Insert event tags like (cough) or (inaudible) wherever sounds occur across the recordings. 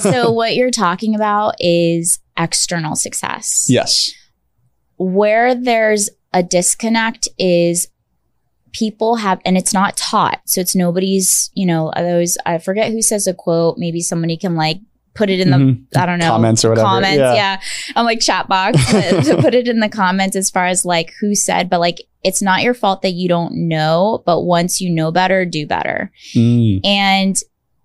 so (laughs) what you're talking about is external success. Yes. Where there's a disconnect is people have and it's not taught so it's nobody's you know those i forget who says a quote maybe somebody can like put it in the Mhm. i don't know Comments or whatever. comments Yeah. yeah, i'm like chat box (laughs) to put it in the comments as far as like who said but like it's not your fault that you don't know but once you know better do better Mm, and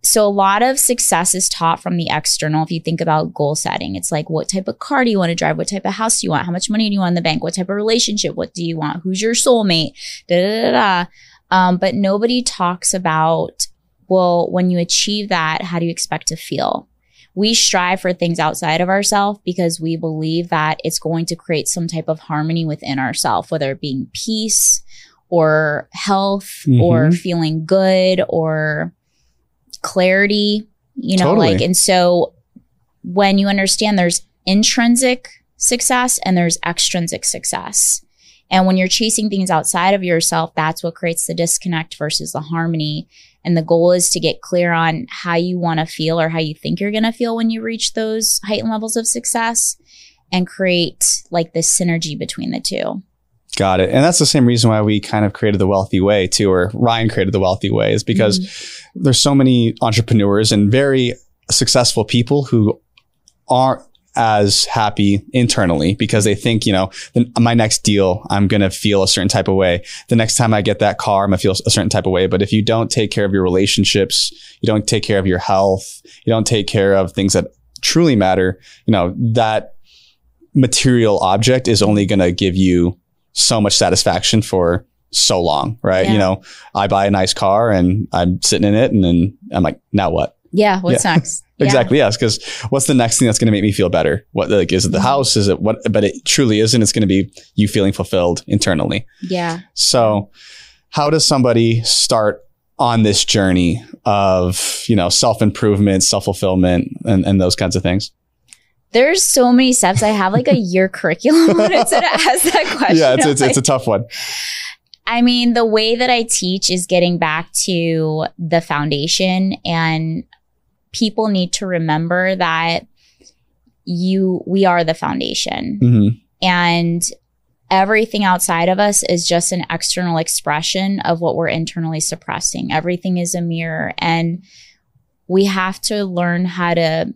so a lot of success is taught from the external. If you think about goal setting, it's like what type of car do you want to drive? What type of house do you want? How much money do you want in the bank? What type of relationship? What do you want? Who's your soulmate? Da da da da. Um, but nobody talks about well, when you achieve that, how do you expect to feel? We strive for things outside of ourselves because we believe that it's going to create some type of harmony within ourselves, whether it being peace or health or Mhm. feeling good or clarity, you know, Totally. like, and so when you understand there's intrinsic success and there's extrinsic success. And when you're chasing things outside of yourself, that's what creates the disconnect versus the harmony. And the goal is to get clear on how you want to feel or how you think you're going to feel when you reach those heightened levels of success and create like this synergy between the two. Got it. And that's the same reason why we kind of created the wealthy way too, or Ryan created the wealthy way is because Mm-hmm. there's so many entrepreneurs and very successful people who aren't as happy internally because they think, you know, the, my next deal, I'm going to feel a certain type of way. The next time I get that car, I'm going to feel a certain type of way. But if you don't take care of your relationships, you don't take care of your health, you don't take care of things that truly matter, you know, that material object is only going to give you so much satisfaction for so long, right? Yeah. You know, I buy a nice car and I'm sitting in it and then I'm like, now what? Yeah. What's next? (laughs) Yeah. Exactly. Yes. Because what's the next thing that's going to make me feel better? What like is it the Mhm. house? Is it what? But it truly isn't. It's going to be you feeling fulfilled internally. Yeah. So, how does somebody start on this journey of you know self improvement, self fulfillment, and and those kinds of things? There's so many steps. I have like a (laughs) year curriculum it to (laughs) ask that question. yeah, it's it's, it's a tough one. I mean, the way that I teach is getting back to the foundation and people need to remember that you we are the foundation hmm and everything outside of us is just an external expression of what we're internally suppressing. Everything is a mirror and we have to learn how to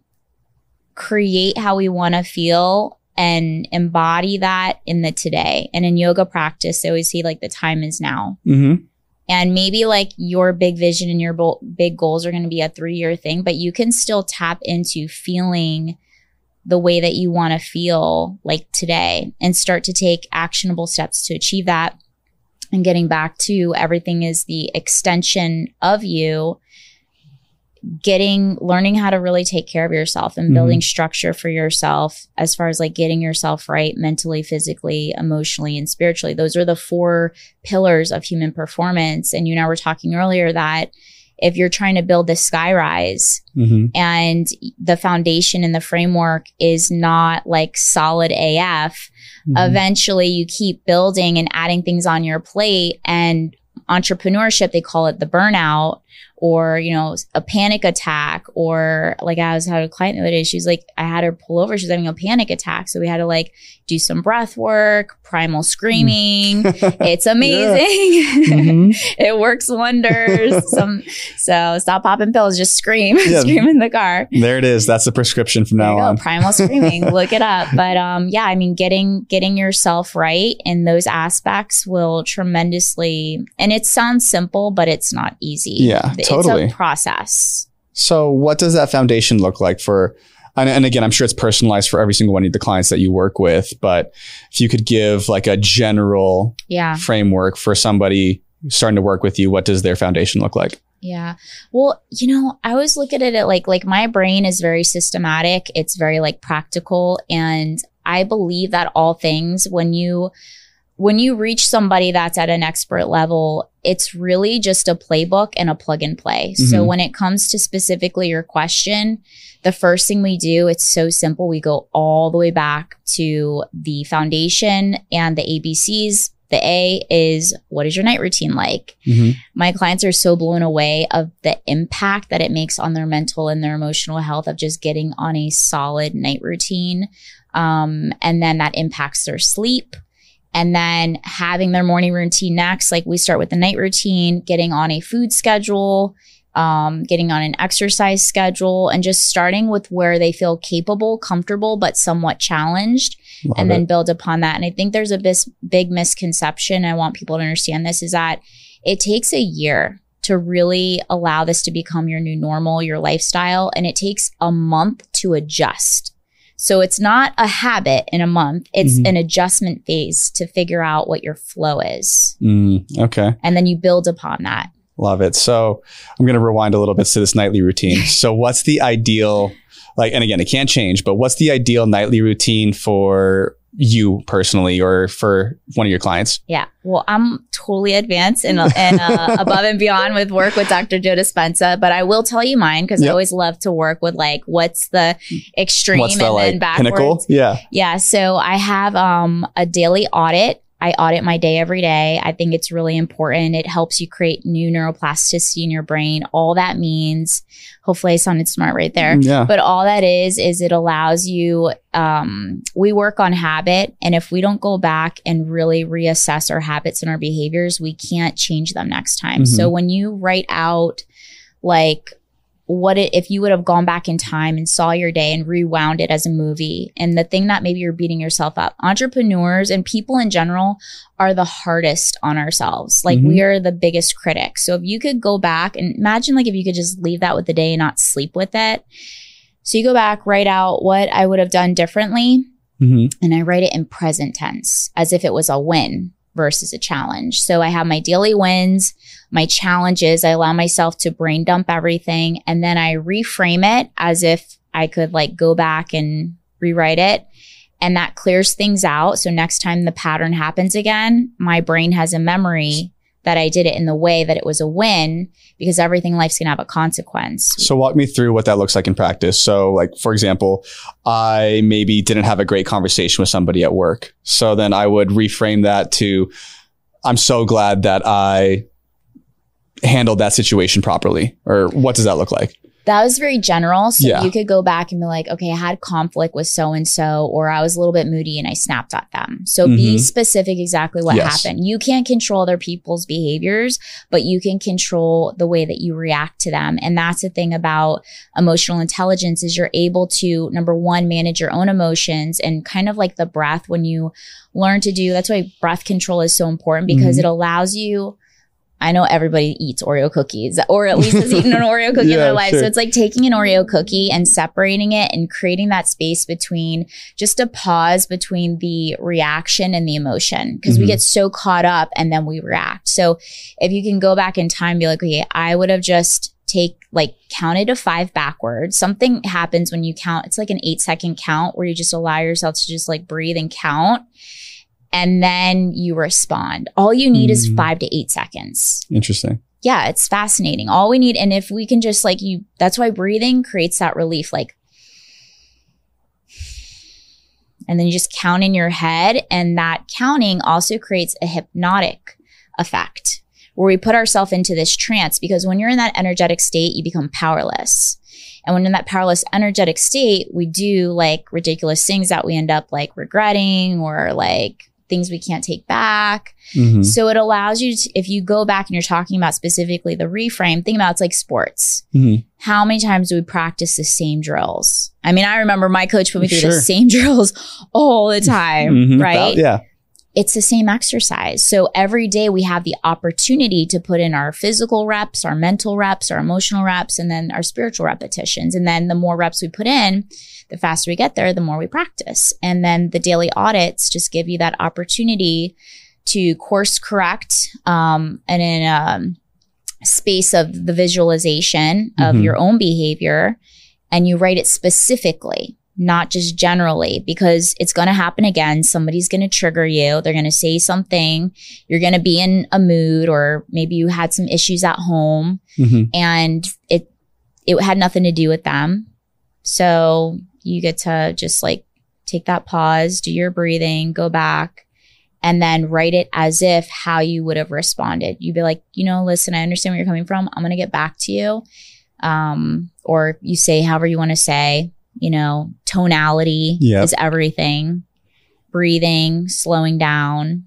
create how we want to feel and embody that in the today. And in yoga practice, they always say like the time is now. hmm And maybe like your big vision and your bo- big goals are going to be a three year thing, but you can still tap into feeling the way that you want to feel like today and start to take actionable steps to achieve that. And getting back to everything is the extension of you. Getting, learning how to really take care of yourself and building structure for yourself as far as like getting yourself right mentally, physically, emotionally, and spiritually. Those are the four pillars of human performance. And you and I were talking earlier that if you're trying to build the skyrise hmm and the foundation and the framework is not like solid AF, Mm-hmm. eventually you keep building and adding things on your plate and entrepreneurship they call it the burnout or you know a panic attack or like i was had a client the other day she's like i had her pull over she's having a panic attack so we had to like do some breath work primal screaming (laughs) it's amazing Mhm. (laughs) it works wonders (laughs) some so stop popping pills just scream Yeah. scream in the car There it is. That's the prescription from there now go, on. primal screaming. Look it up. But um, yeah, I mean, getting getting yourself right in those aspects will tremendously. And it sounds simple, but it's not easy. Yeah, totally. a process. So, what does that foundation look like for? And, and again, I'm sure it's personalized for every single one of the clients that you work with. But if you could give like a general Yeah, framework for somebody starting to work with you, what does their foundation look like? yeah. Well, you know, I always look at it at like like my brain is very systematic. It's very like practical, and I believe that all things when you when you reach somebody that's at an expert level, it's really just a playbook and a plug and play. So Mhm. when it comes to specifically your question, the first thing we do, it's so simple. We go all the way back to the foundation and the ABCs The A is what is your night routine like? Mhm. My clients are so blown away of the impact that it makes on their mental and their emotional health of just getting on a solid night routine. Um, and then that impacts their sleep. And then having their morning routine next, like we start with the night routine, getting on a food schedule, um, getting on an exercise schedule, and just starting with where they feel capable, comfortable, but somewhat challenged Love and it. then build upon that. And I think there's a bis- big misconception. I want people to understand this is that it takes a year to really allow this to become your new normal, your lifestyle, and it takes a month to adjust. So it's not a habit in a month, it's Mhm. an adjustment phase to figure out what your flow is. Mm, okay. And then you build upon that. Love it. So I'm going to rewind a little bit to this nightly routine. (laughs) so what's the ideal, like, and again, it can't change, but what's the ideal nightly routine for you personally or for one of your clients? Yeah. Well, I'm totally advanced and, and uh, (laughs) above and beyond with work with Dr. Joe Dispenza, but I will tell you mine because I always love to work with like what's the extreme What's the and then backwards. pinnacle? Yeah. Yeah. So I have um, a daily audit. I audit my day every day. I think it's really important. It helps you create new neuroplasticity in your brain. All that means, hopefully, I sounded smart right there. Yeah. But all that is, is it allows you, um, we work on habit. And if we don't go back and really reassess our habits and our behaviors, we can't change them next time. Mhm. So when you write out, like, what it, if you would have gone back in time and saw your day and rewound it as a movie. And the thing that maybe you're beating yourself up entrepreneurs and people in general are the hardest on ourselves. Like Mhm. we are the biggest critics so if you could go back and imagine like if you could just leave that with the day and not sleep with it. So you go back write out what i would have done differently hmm and I write it in present tense as if it was a win versus a challenge. So I have my daily wins, my challenges. I allow myself to brain dump everything and then I reframe it as if I could like go back and rewrite it. And that clears things out. So next time the pattern happens again, my brain has a memory that I did it in the way that it was a win because everything in life's to have a consequence. So walk me through what that looks like in practice. So like, for example, I maybe didn't have a great conversation with somebody at work. So then I would reframe that to, I'm so glad that I handled that situation properly. Or what does that look like? That was very general. So Yeah. you could go back and be like, okay, I had conflict with so and so, or I was a little bit moody and I snapped at them. So be Mhm. specific exactly what Yes. happened. You can't control other people's behaviors, but you can control the way that you react to them. And that's the thing about emotional intelligence is you're able to, number one, manage your own emotions and kind of like the breath when you learn to do, that's why breath control is so important because Mhm. it allows you I know everybody eats Oreo cookies, or at least has eaten an (laughs) Oreo cookie in their life. sure. So it's like taking an Oreo cookie and separating it and creating that space between just a pause between the reaction and the emotion. Because we Mhm. get so caught up and then we react. So if you can go back in time be like, okay, I would have just take like counted to five backwards. Something happens when you count. It's like an eight second count where you just allow yourself to just like breathe and count. And then you respond. All you need is Mm. five to eight seconds Interesting. yeah, it's fascinating. All we need, and if we can just like you, that's why breathing creates that relief. Like, and then you just count in your head, and that counting also creates a hypnotic effect where we put ourselves into this trance because when you're in that energetic state, you become powerless. And when in that powerless energetic state, we do like ridiculous things that we end up like regretting or like things we can't take back. Mhm. So it allows you to, if you go back and you're talking about specifically the reframe, think about it's like sports. Mhm. How many times do we practice the same drills? I mean, I remember my coach put me through Sure. the same (laughs) drills all the time, Mhm. right? That- yeah. It's the same exercise. So every day we have the opportunity to put in our physical reps, our mental reps, our emotional reps, and then our spiritual repetitions. And then the more reps we put in, the faster we get there, the more we practice. And then the daily audits just give you that opportunity to course correct um, and in a space of the visualization of Mhm. your own behavior and you write it specifically not just generally because it's going to happen again somebody's going to trigger you they're going to say something you're going to be in a mood or maybe you had some issues at home Mhm. and it it had nothing to do with them so you get to just like take that pause do your breathing go back and then write it as if how you would have responded. You'd be like, you know, listen, I understand where you're coming from. I'm going to get back to you. Um, or you say however you want to say, you know, tonality Yep. is everything. Breathing, slowing down,